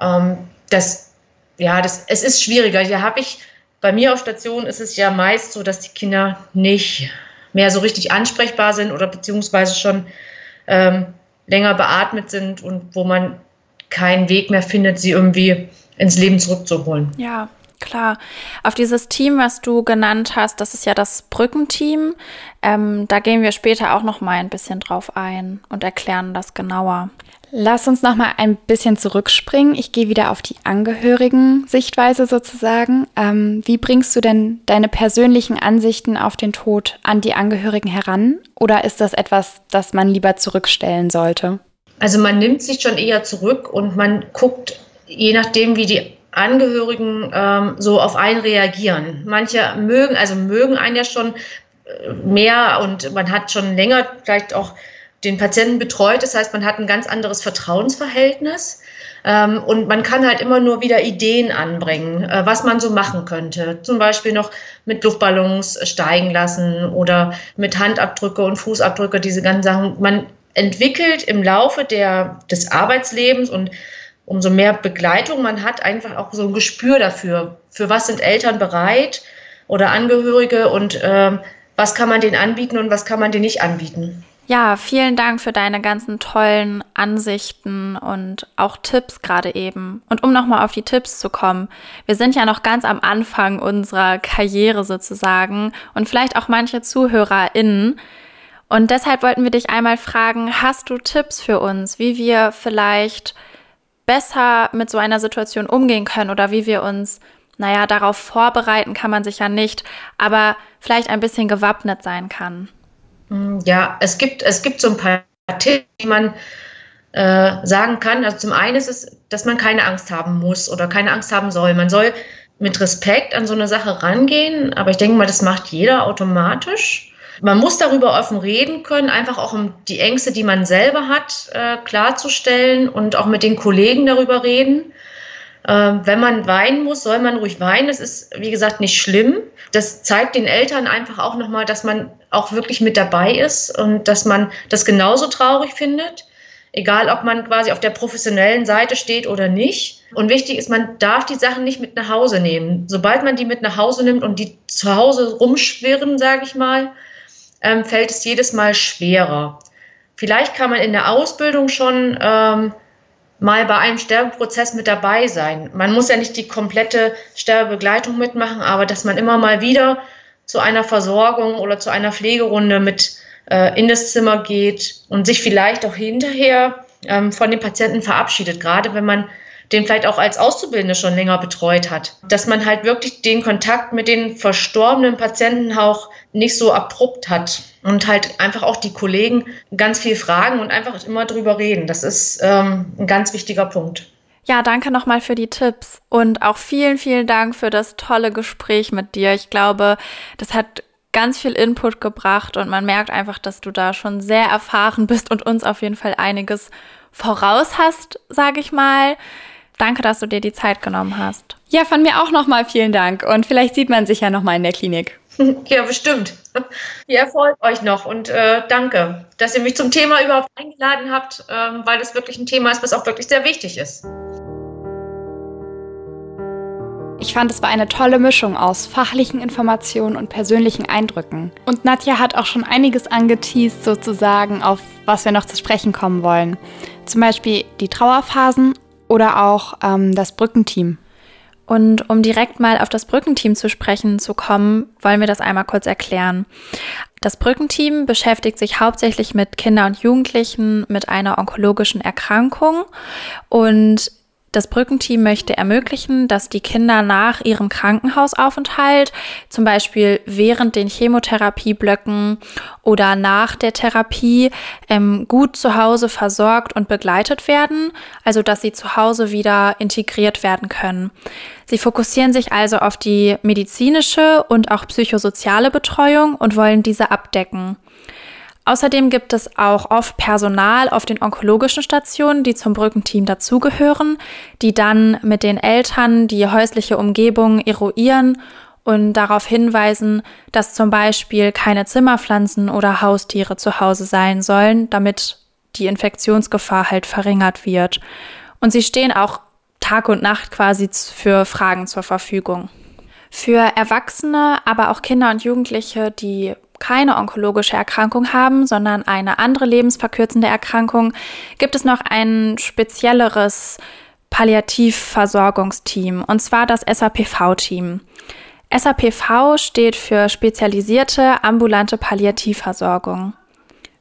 Ähm, das, ja, das, es ist schwieriger. Hier habe ich, bei mir auf Station ist es ja meist so, dass die Kinder nicht mehr so richtig ansprechbar sind oder beziehungsweise schon ähm, länger beatmet sind und wo man keinen Weg mehr findet, sie irgendwie ins Leben zurückzuholen. Ja, Klar. Auf dieses Team, was du genannt hast, das ist ja das Brückenteam. Ähm, da gehen wir später auch noch mal ein bisschen drauf ein und erklären das genauer. Lass uns noch mal ein bisschen zurückspringen. Ich gehe wieder auf die Angehörigen-Sichtweise sozusagen. Ähm, wie bringst du denn deine persönlichen Ansichten auf den Tod an die Angehörigen heran? Oder ist das etwas, das man lieber zurückstellen sollte? Also man nimmt sich schon eher zurück und man guckt, je nachdem, wie die Angehörigen ähm, so auf einen reagieren. Manche mögen, also mögen einen ja schon äh, mehr und man hat schon länger vielleicht auch den Patienten betreut. Das heißt, man hat ein ganz anderes Vertrauensverhältnis. Ähm, und man kann halt immer nur wieder Ideen anbringen, äh, was man so machen könnte. Zum Beispiel noch mit Luftballons steigen lassen oder mit Handabdrücke und Fußabdrücke, diese ganzen Sachen. Man entwickelt im Laufe der, des Arbeitslebens und umso mehr Begleitung man hat, einfach auch so ein Gespür dafür, für was sind Eltern bereit oder Angehörige und äh, was kann man denen anbieten und was kann man denen nicht anbieten. Ja, vielen Dank für deine ganzen tollen Ansichten und auch Tipps gerade eben. Und um nochmal auf die Tipps zu kommen, wir sind ja noch ganz am Anfang unserer Karriere sozusagen und vielleicht auch manche ZuhörerInnen. Und deshalb wollten wir dich einmal fragen, hast du Tipps für uns, wie wir vielleicht besser mit so einer Situation umgehen können oder wie wir uns, naja, darauf vorbereiten kann man sich ja nicht, aber vielleicht ein bisschen gewappnet sein kann. Mm, ja, es gibt, es gibt so ein paar Tipps, die man äh, sagen kann. Also zum einen ist es, dass man keine Angst haben muss oder keine Angst haben soll. Man soll mit Respekt an so eine Sache rangehen, aber ich denke mal, das macht jeder automatisch. Man muss darüber offen reden können, einfach auch um die Ängste, die man selber hat, äh, klarzustellen und auch mit den Kollegen darüber reden. Äh, wenn man weinen muss, soll man ruhig weinen. Das ist, wie gesagt, nicht schlimm. Das zeigt den Eltern einfach auch nochmal, dass man auch wirklich mit dabei ist und dass man das genauso traurig findet. Egal, ob man quasi auf der professionellen Seite steht oder nicht. Und wichtig ist, man darf die Sachen nicht mit nach Hause nehmen. Sobald man die mit nach Hause nimmt und die zu Hause rumschwirren, sage ich mal, ähm, fällt es jedes Mal schwerer. Vielleicht kann man in der Ausbildung schon ähm, mal bei einem Sterbeprozess mit dabei sein. Man muss ja nicht die komplette Sterbebegleitung mitmachen, aber dass man immer mal wieder zu einer Versorgung oder zu einer Pflegerunde mit äh, in das Zimmer geht und sich vielleicht auch hinterher ähm, von dem Patienten verabschiedet, gerade wenn man den vielleicht auch als Auszubildende schon länger betreut hat. Dass man halt wirklich den Kontakt mit den verstorbenen Patienten auch nicht so abrupt hat und halt einfach auch die Kollegen ganz viel fragen und einfach immer drüber reden. Das ist ähm, ein ganz wichtiger Punkt. Ja, danke nochmal für die Tipps und auch vielen, vielen Dank für das tolle Gespräch mit dir. Ich glaube, das hat ganz viel Input gebracht und man merkt einfach, dass du da schon sehr erfahren bist und uns auf jeden Fall einiges voraus hast, sage ich mal. Danke, dass du dir die Zeit genommen hast. Ja, von mir auch nochmal vielen Dank. Und vielleicht sieht man sich ja nochmal in der Klinik. Ja, bestimmt. Ihr erfolgt euch noch und äh, danke, dass ihr mich zum Thema überhaupt eingeladen habt, äh, weil es wirklich ein Thema ist, was auch wirklich sehr wichtig ist. Ich fand, es war eine tolle Mischung aus fachlichen Informationen und persönlichen Eindrücken. Und Nadja hat auch schon einiges angeteased, sozusagen, auf was wir noch zu sprechen kommen wollen. Zum Beispiel die Trauerphasen oder auch ähm, das Brückenteam. Und um direkt mal auf das Brückenteam zu sprechen zu kommen, wollen wir das einmal kurz erklären. Das Brückenteam beschäftigt sich hauptsächlich mit Kindern und Jugendlichen mit einer onkologischen Erkrankung und das Brückenteam möchte ermöglichen, dass die Kinder nach ihrem Krankenhausaufenthalt, zum Beispiel während den Chemotherapieblöcken oder nach der Therapie, ähm, gut zu Hause versorgt und begleitet werden, also dass sie zu Hause wieder integriert werden können. Sie fokussieren sich also auf die medizinische und auch psychosoziale Betreuung und wollen diese abdecken. Außerdem gibt es auch oft Personal auf den onkologischen Stationen, die zum Brückenteam dazugehören, die dann mit den Eltern die häusliche Umgebung eruieren und darauf hinweisen, dass zum Beispiel keine Zimmerpflanzen oder Haustiere zu Hause sein sollen, damit die Infektionsgefahr halt verringert wird. Und sie stehen auch Tag und Nacht quasi für Fragen zur Verfügung. Für Erwachsene, aber auch Kinder und Jugendliche, die keine onkologische Erkrankung haben, sondern eine andere lebensverkürzende Erkrankung, gibt es noch ein spezielleres Palliativversorgungsteam, und zwar das SAPV-Team. SAPV steht für spezialisierte ambulante Palliativversorgung.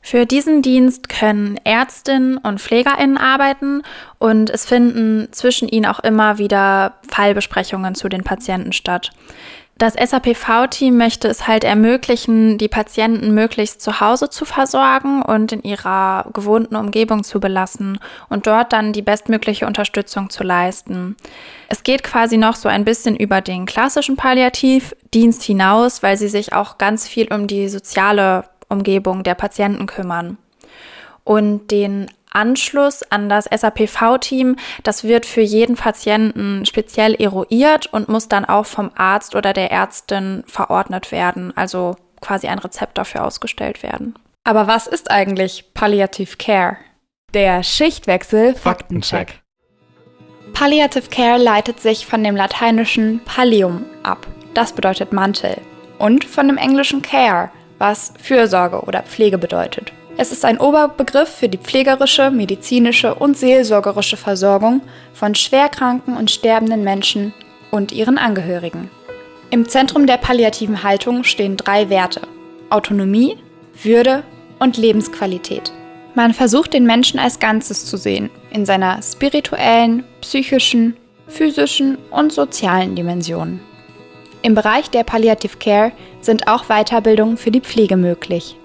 Für diesen Dienst können Ärztinnen und Pflegerinnen arbeiten und es finden zwischen ihnen auch immer wieder Fallbesprechungen zu den Patienten statt. Das SAPV-Team möchte es halt ermöglichen, die Patienten möglichst zu Hause zu versorgen und in ihrer gewohnten Umgebung zu belassen und dort dann die bestmögliche Unterstützung zu leisten. Es geht quasi noch so ein bisschen über den klassischen Palliativdienst hinaus, weil sie sich auch ganz viel um die soziale Umgebung der Patienten kümmern. Und den Anschluss an das SAPV-Team, das wird für jeden Patienten speziell eruiert und muss dann auch vom Arzt oder der Ärztin verordnet werden, also quasi ein Rezept dafür ausgestellt werden. Aber was ist eigentlich Palliative Care? Der Schichtwechsel Faktencheck. Palliative Care leitet sich von dem lateinischen Pallium ab, das bedeutet Mantel, und von dem englischen Care, was Fürsorge oder Pflege bedeutet. Es ist ein Oberbegriff für die pflegerische, medizinische und seelsorgerische Versorgung von schwerkranken und sterbenden Menschen und ihren Angehörigen. Im Zentrum der palliativen Haltung stehen drei Werte Autonomie, Würde und Lebensqualität. Man versucht den Menschen als Ganzes zu sehen, in seiner spirituellen, psychischen, physischen und sozialen Dimension. Im Bereich der Palliative Care sind auch Weiterbildungen für die Pflege möglich.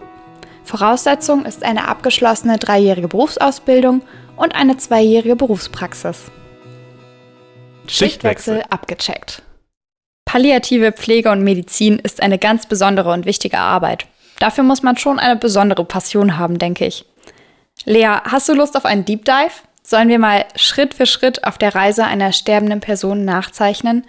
Voraussetzung ist eine abgeschlossene dreijährige Berufsausbildung und eine zweijährige Berufspraxis. Schichtwechsel abgecheckt. Palliative Pflege und Medizin ist eine ganz besondere und wichtige Arbeit. Dafür muss man schon eine besondere Passion haben, denke ich. Lea, hast du Lust auf einen Deep Dive? Sollen wir mal Schritt für Schritt auf der Reise einer sterbenden Person nachzeichnen,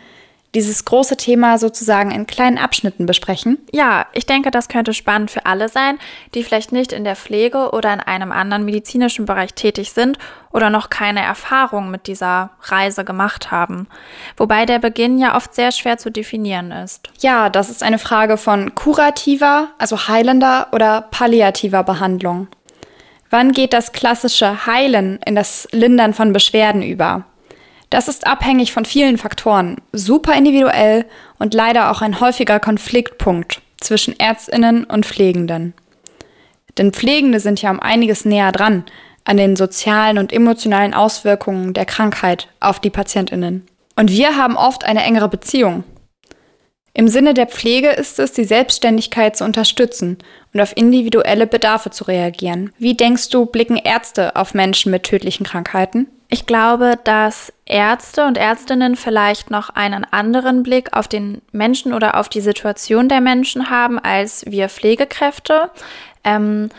dieses große Thema sozusagen in kleinen Abschnitten besprechen? Ja, ich denke, das könnte spannend für alle sein, die vielleicht nicht in der Pflege oder in einem anderen medizinischen Bereich tätig sind oder noch keine Erfahrung mit dieser Reise gemacht haben. Wobei der Beginn ja oft sehr schwer zu definieren ist. Ja, das ist eine Frage von kurativer, also heilender oder palliativer Behandlung. Wann geht das klassische Heilen in das Lindern von Beschwerden über? Das ist abhängig von vielen Faktoren, super individuell und leider auch ein häufiger Konfliktpunkt zwischen Ärztinnen und Pflegenden. Denn Pflegende sind ja um einiges näher dran an den sozialen und emotionalen Auswirkungen der Krankheit auf die Patientinnen. Und wir haben oft eine engere Beziehung. Im Sinne der Pflege ist es, die Selbstständigkeit zu unterstützen und auf individuelle Bedarfe zu reagieren. Wie denkst du, blicken Ärzte auf Menschen mit tödlichen Krankheiten? Ich glaube, dass Ärzte und Ärztinnen vielleicht noch einen anderen Blick auf den Menschen oder auf die Situation der Menschen haben als wir Pflegekräfte. Ähm,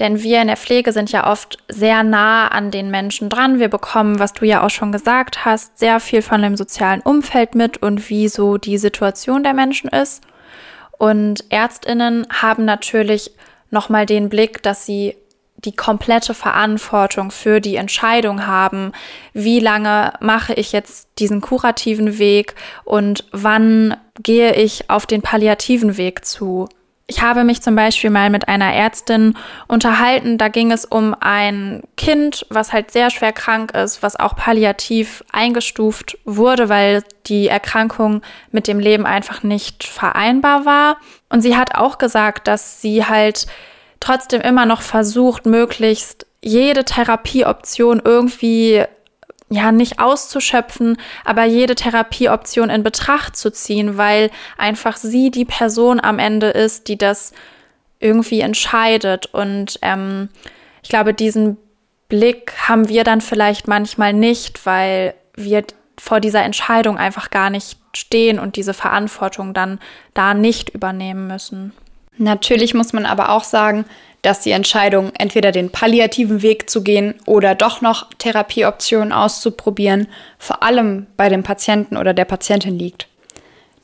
denn wir in der Pflege sind ja oft sehr nah an den Menschen dran. Wir bekommen, was du ja auch schon gesagt hast, sehr viel von dem sozialen Umfeld mit und wie so die Situation der Menschen ist. Und Ärztinnen haben natürlich nochmal den Blick, dass sie die komplette Verantwortung für die Entscheidung haben, wie lange mache ich jetzt diesen kurativen Weg und wann gehe ich auf den palliativen Weg zu. Ich habe mich zum Beispiel mal mit einer Ärztin unterhalten, da ging es um ein Kind, was halt sehr schwer krank ist, was auch palliativ eingestuft wurde, weil die Erkrankung mit dem Leben einfach nicht vereinbar war. Und sie hat auch gesagt, dass sie halt trotzdem immer noch versucht, möglichst jede Therapieoption irgendwie ja nicht auszuschöpfen, aber jede Therapieoption in Betracht zu ziehen, weil einfach sie die Person am Ende ist, die das irgendwie entscheidet. Und ähm, ich glaube, diesen Blick haben wir dann vielleicht manchmal nicht, weil wir vor dieser Entscheidung einfach gar nicht stehen und diese Verantwortung dann da nicht übernehmen müssen. Natürlich muss man aber auch sagen, dass die Entscheidung, entweder den palliativen Weg zu gehen oder doch noch Therapieoptionen auszuprobieren, vor allem bei dem Patienten oder der Patientin liegt.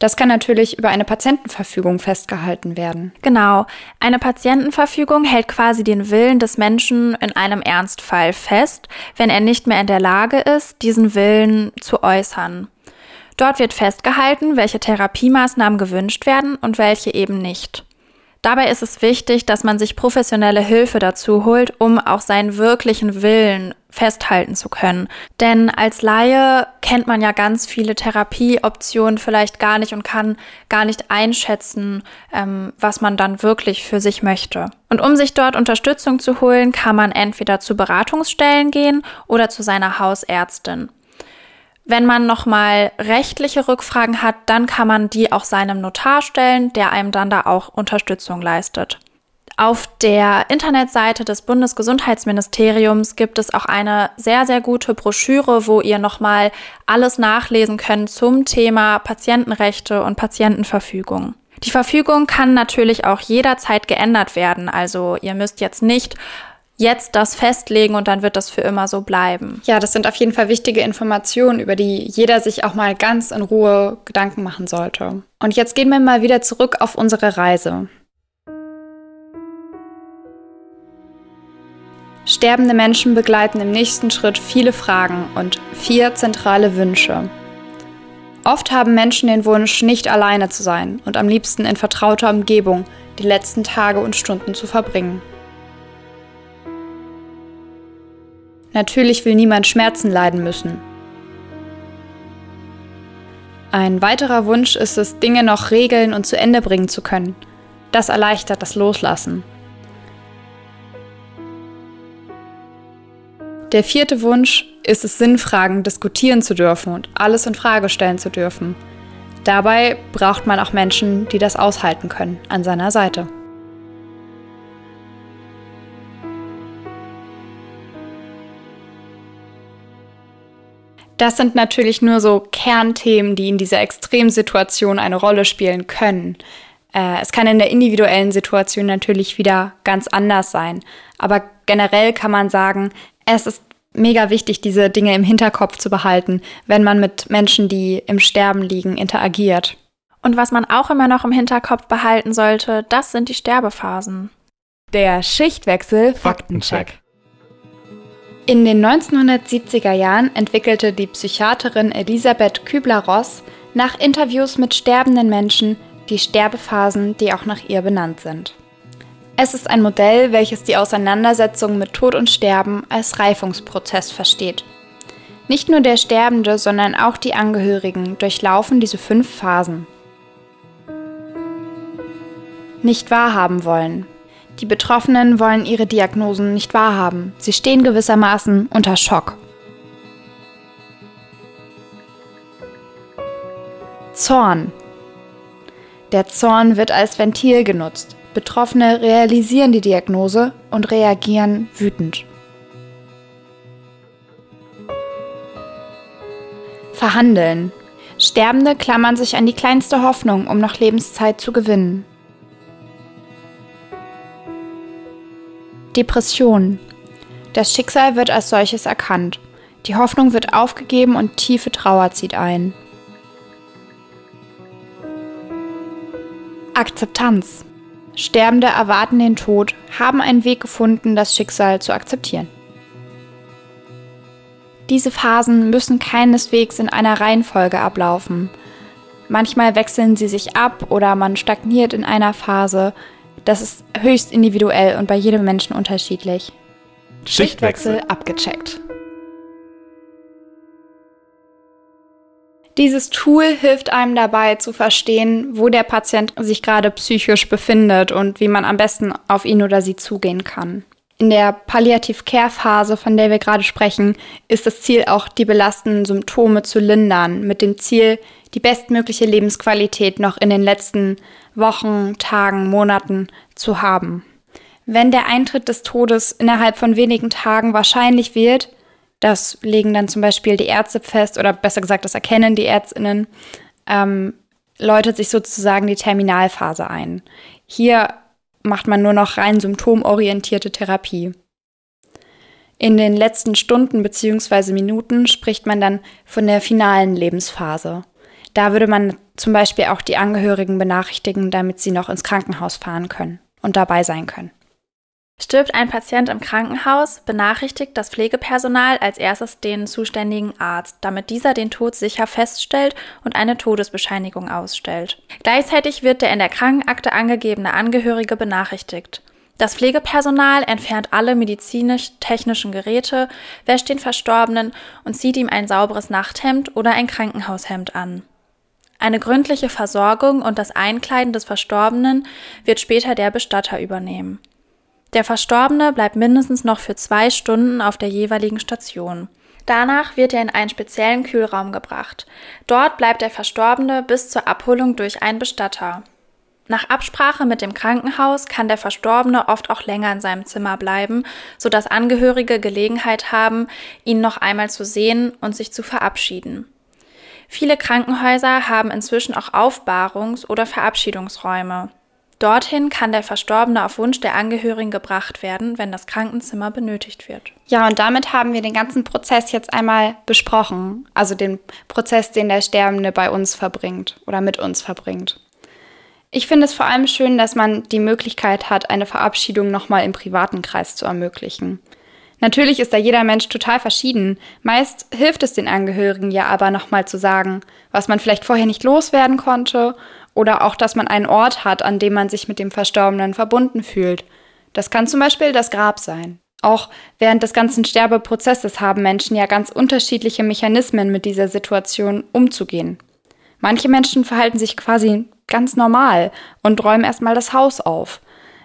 Das kann natürlich über eine Patientenverfügung festgehalten werden. Genau. Eine Patientenverfügung hält quasi den Willen des Menschen in einem Ernstfall fest, wenn er nicht mehr in der Lage ist, diesen Willen zu äußern. Dort wird festgehalten, welche Therapiemaßnahmen gewünscht werden und welche eben nicht. Dabei ist es wichtig, dass man sich professionelle Hilfe dazu holt, um auch seinen wirklichen Willen festhalten zu können. Denn als Laie kennt man ja ganz viele Therapieoptionen vielleicht gar nicht und kann gar nicht einschätzen, ähm, was man dann wirklich für sich möchte. Und um sich dort Unterstützung zu holen, kann man entweder zu Beratungsstellen gehen oder zu seiner Hausärztin. Wenn man nochmal rechtliche Rückfragen hat, dann kann man die auch seinem Notar stellen, der einem dann da auch Unterstützung leistet. Auf der Internetseite des Bundesgesundheitsministeriums gibt es auch eine sehr, sehr gute Broschüre, wo ihr nochmal alles nachlesen könnt zum Thema Patientenrechte und Patientenverfügung. Die Verfügung kann natürlich auch jederzeit geändert werden. Also ihr müsst jetzt nicht jetzt das festlegen und dann wird das für immer so bleiben. Ja, das sind auf jeden Fall wichtige Informationen, über die jeder sich auch mal ganz in Ruhe Gedanken machen sollte. Und jetzt gehen wir mal wieder zurück auf unsere Reise. Sterbende Menschen begleiten im nächsten Schritt viele Fragen und vier zentrale Wünsche. Oft haben Menschen den Wunsch, nicht alleine zu sein und am liebsten in vertrauter Umgebung die letzten Tage und Stunden zu verbringen. Natürlich will niemand Schmerzen leiden müssen. Ein weiterer Wunsch ist es, Dinge noch regeln und zu Ende bringen zu können. Das erleichtert das Loslassen. Der vierte Wunsch ist es, Sinnfragen diskutieren zu dürfen und alles in Frage stellen zu dürfen. Dabei braucht man auch Menschen, die das aushalten können, an seiner Seite. Das sind natürlich nur so Kernthemen, die in dieser Extremsituation eine Rolle spielen können. Äh, es kann in der individuellen Situation natürlich wieder ganz anders sein. Aber generell kann man sagen, es ist mega wichtig, diese Dinge im Hinterkopf zu behalten, wenn man mit Menschen, die im Sterben liegen, interagiert. Und was man auch immer noch im Hinterkopf behalten sollte, das sind die Sterbephasen. Der Schichtwechsel Faktencheck. In den 1970er Jahren entwickelte die Psychiaterin Elisabeth Kübler-Ross nach Interviews mit sterbenden Menschen die Sterbephasen, die auch nach ihr benannt sind. Es ist ein Modell, welches die Auseinandersetzung mit Tod und Sterben als Reifungsprozess versteht. Nicht nur der Sterbende, sondern auch die Angehörigen durchlaufen diese fünf Phasen. Nicht wahrhaben wollen, die Betroffenen wollen ihre Diagnosen nicht wahrhaben. Sie stehen gewissermaßen unter Schock. Zorn. Der Zorn wird als Ventil genutzt. Betroffene realisieren die Diagnose und reagieren wütend. Verhandeln. Sterbende klammern sich an die kleinste Hoffnung, um noch Lebenszeit zu gewinnen. Depression. Das Schicksal wird als solches erkannt. Die Hoffnung wird aufgegeben und tiefe Trauer zieht ein. Akzeptanz. Sterbende erwarten den Tod, haben einen Weg gefunden, das Schicksal zu akzeptieren. Diese Phasen müssen keineswegs in einer Reihenfolge ablaufen. Manchmal wechseln sie sich ab oder man stagniert in einer Phase, das ist höchst individuell und bei jedem Menschen unterschiedlich. Schichtwechsel abgecheckt. Dieses Tool hilft einem dabei zu verstehen, wo der Patient sich gerade psychisch befindet und wie man am besten auf ihn oder sie zugehen kann. In der Palliative Care Phase, von der wir gerade sprechen, ist das Ziel auch, die belastenden Symptome zu lindern, mit dem Ziel, die bestmögliche Lebensqualität noch in den letzten Wochen, Tagen, Monaten zu haben. Wenn der Eintritt des Todes innerhalb von wenigen Tagen wahrscheinlich wird, das legen dann zum Beispiel die Ärzte fest, oder besser gesagt, das erkennen die Ärztinnen, ähm, läutet sich sozusagen die Terminalphase ein. Hier macht man nur noch rein symptomorientierte Therapie. In den letzten Stunden bzw. Minuten spricht man dann von der finalen Lebensphase. Da würde man zum Beispiel auch die Angehörigen benachrichtigen, damit sie noch ins Krankenhaus fahren können und dabei sein können. Stirbt ein Patient im Krankenhaus, benachrichtigt das Pflegepersonal als erstes den zuständigen Arzt, damit dieser den Tod sicher feststellt und eine Todesbescheinigung ausstellt. Gleichzeitig wird der in der Krankenakte angegebene Angehörige benachrichtigt. Das Pflegepersonal entfernt alle medizinisch-technischen Geräte, wäscht den Verstorbenen und zieht ihm ein sauberes Nachthemd oder ein Krankenhaushemd an. Eine gründliche Versorgung und das Einkleiden des Verstorbenen wird später der Bestatter übernehmen. Der Verstorbene bleibt mindestens noch für zwei Stunden auf der jeweiligen Station. Danach wird er in einen speziellen Kühlraum gebracht. Dort bleibt der Verstorbene bis zur Abholung durch einen Bestatter. Nach Absprache mit dem Krankenhaus kann der Verstorbene oft auch länger in seinem Zimmer bleiben, sodass Angehörige Gelegenheit haben, ihn noch einmal zu sehen und sich zu verabschieden. Viele Krankenhäuser haben inzwischen auch Aufbahrungs- oder Verabschiedungsräume. Dorthin kann der Verstorbene auf Wunsch der Angehörigen gebracht werden, wenn das Krankenzimmer benötigt wird. Ja, und damit haben wir den ganzen Prozess jetzt einmal besprochen. Also den Prozess, den der Sterbende bei uns verbringt oder mit uns verbringt. Ich finde es vor allem schön, dass man die Möglichkeit hat, eine Verabschiedung nochmal im privaten Kreis zu ermöglichen. Natürlich ist da jeder Mensch total verschieden. Meist hilft es den Angehörigen ja aber nochmal zu sagen, was man vielleicht vorher nicht loswerden konnte oder auch, dass man einen Ort hat, an dem man sich mit dem Verstorbenen verbunden fühlt. Das kann zum Beispiel das Grab sein. Auch während des ganzen Sterbeprozesses haben Menschen ja ganz unterschiedliche Mechanismen, mit dieser Situation umzugehen. Manche Menschen verhalten sich quasi ganz normal und räumen erstmal das Haus auf,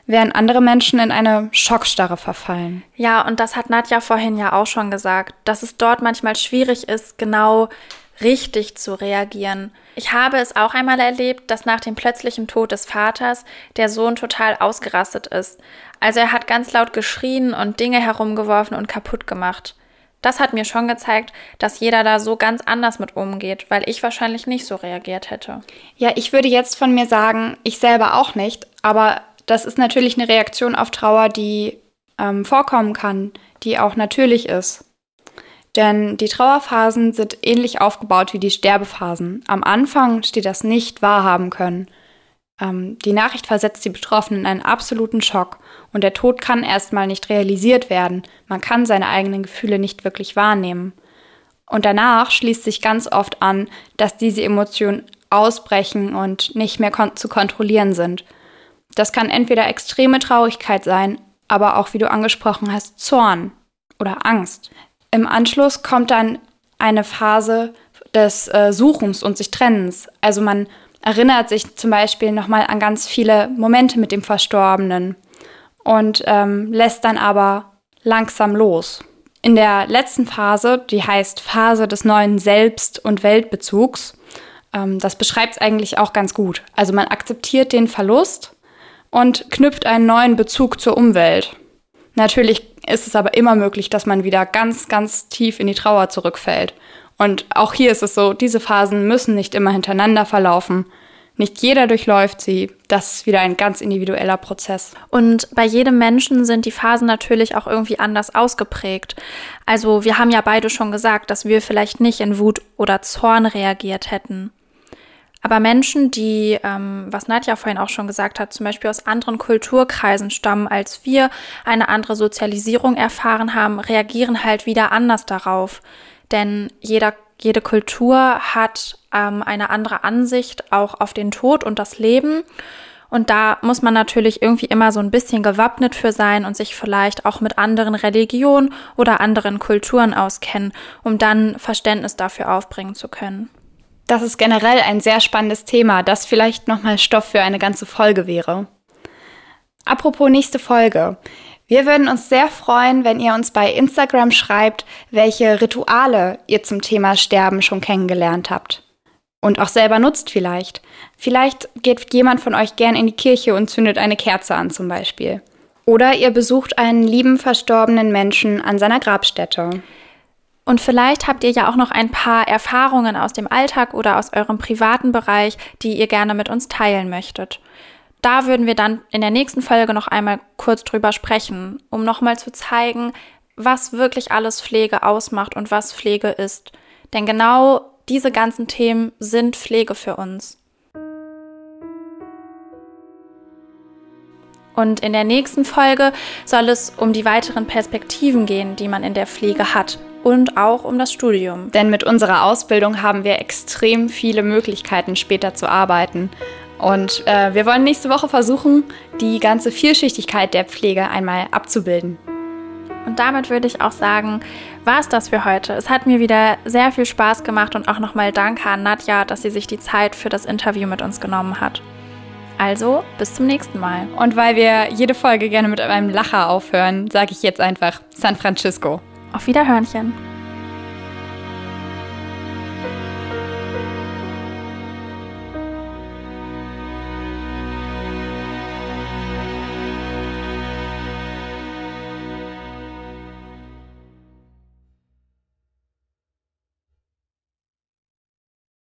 während andere Menschen in eine Schockstarre verfallen. Ja, und das hat Nadja vorhin ja auch schon gesagt, dass es dort manchmal schwierig ist, genau richtig zu reagieren. Ich habe es auch einmal erlebt, dass nach dem plötzlichen Tod des Vaters der Sohn total ausgerastet ist. Also er hat ganz laut geschrien und Dinge herumgeworfen und kaputt gemacht. Das hat mir schon gezeigt, dass jeder da so ganz anders mit umgeht, weil ich wahrscheinlich nicht so reagiert hätte. Ja, ich würde jetzt von mir sagen, ich selber auch nicht, aber das ist natürlich eine Reaktion auf Trauer, die ähm, vorkommen kann, die auch natürlich ist. Denn die Trauerphasen sind ähnlich aufgebaut wie die Sterbephasen. Am Anfang steht das nicht wahrhaben können. Ähm, die Nachricht versetzt die Betroffenen in einen absoluten Schock und der Tod kann erstmal nicht realisiert werden. Man kann seine eigenen Gefühle nicht wirklich wahrnehmen. Und danach schließt sich ganz oft an, dass diese Emotionen ausbrechen und nicht mehr kon zu kontrollieren sind. Das kann entweder extreme Traurigkeit sein, aber auch, wie du angesprochen hast, Zorn oder Angst. Im Anschluss kommt dann eine Phase des äh, Suchens und sich Trennens. Also man erinnert sich zum Beispiel nochmal an ganz viele Momente mit dem Verstorbenen und ähm, lässt dann aber langsam los. In der letzten Phase, die heißt Phase des neuen Selbst- und Weltbezugs, ähm, das beschreibt es eigentlich auch ganz gut. Also man akzeptiert den Verlust und knüpft einen neuen Bezug zur Umwelt. Natürlich ist es aber immer möglich, dass man wieder ganz, ganz tief in die Trauer zurückfällt. Und auch hier ist es so, diese Phasen müssen nicht immer hintereinander verlaufen. Nicht jeder durchläuft sie. Das ist wieder ein ganz individueller Prozess. Und bei jedem Menschen sind die Phasen natürlich auch irgendwie anders ausgeprägt. Also wir haben ja beide schon gesagt, dass wir vielleicht nicht in Wut oder Zorn reagiert hätten. Aber Menschen, die, ähm, was Nadja vorhin auch schon gesagt hat, zum Beispiel aus anderen Kulturkreisen stammen als wir, eine andere Sozialisierung erfahren haben, reagieren halt wieder anders darauf. Denn jeder jede Kultur hat ähm, eine andere Ansicht auch auf den Tod und das Leben. Und da muss man natürlich irgendwie immer so ein bisschen gewappnet für sein und sich vielleicht auch mit anderen Religionen oder anderen Kulturen auskennen, um dann Verständnis dafür aufbringen zu können. Das ist generell ein sehr spannendes Thema, das vielleicht nochmal Stoff für eine ganze Folge wäre. Apropos nächste Folge. Wir würden uns sehr freuen, wenn ihr uns bei Instagram schreibt, welche Rituale ihr zum Thema Sterben schon kennengelernt habt. Und auch selber nutzt vielleicht. Vielleicht geht jemand von euch gern in die Kirche und zündet eine Kerze an zum Beispiel. Oder ihr besucht einen lieben verstorbenen Menschen an seiner Grabstätte. Und vielleicht habt ihr ja auch noch ein paar Erfahrungen aus dem Alltag oder aus eurem privaten Bereich, die ihr gerne mit uns teilen möchtet da würden wir dann in der nächsten Folge noch einmal kurz drüber sprechen, um nochmal zu zeigen, was wirklich alles Pflege ausmacht und was Pflege ist. Denn genau diese ganzen Themen sind Pflege für uns. Und in der nächsten Folge soll es um die weiteren Perspektiven gehen, die man in der Pflege hat und auch um das Studium. Denn mit unserer Ausbildung haben wir extrem viele Möglichkeiten, später zu arbeiten. Und äh, wir wollen nächste Woche versuchen, die ganze Vielschichtigkeit der Pflege einmal abzubilden. Und damit würde ich auch sagen, war es das für heute. Es hat mir wieder sehr viel Spaß gemacht und auch nochmal Danke an Nadja, dass sie sich die Zeit für das Interview mit uns genommen hat. Also, bis zum nächsten Mal. Und weil wir jede Folge gerne mit einem Lacher aufhören, sage ich jetzt einfach San Francisco. Auf Wiederhörnchen.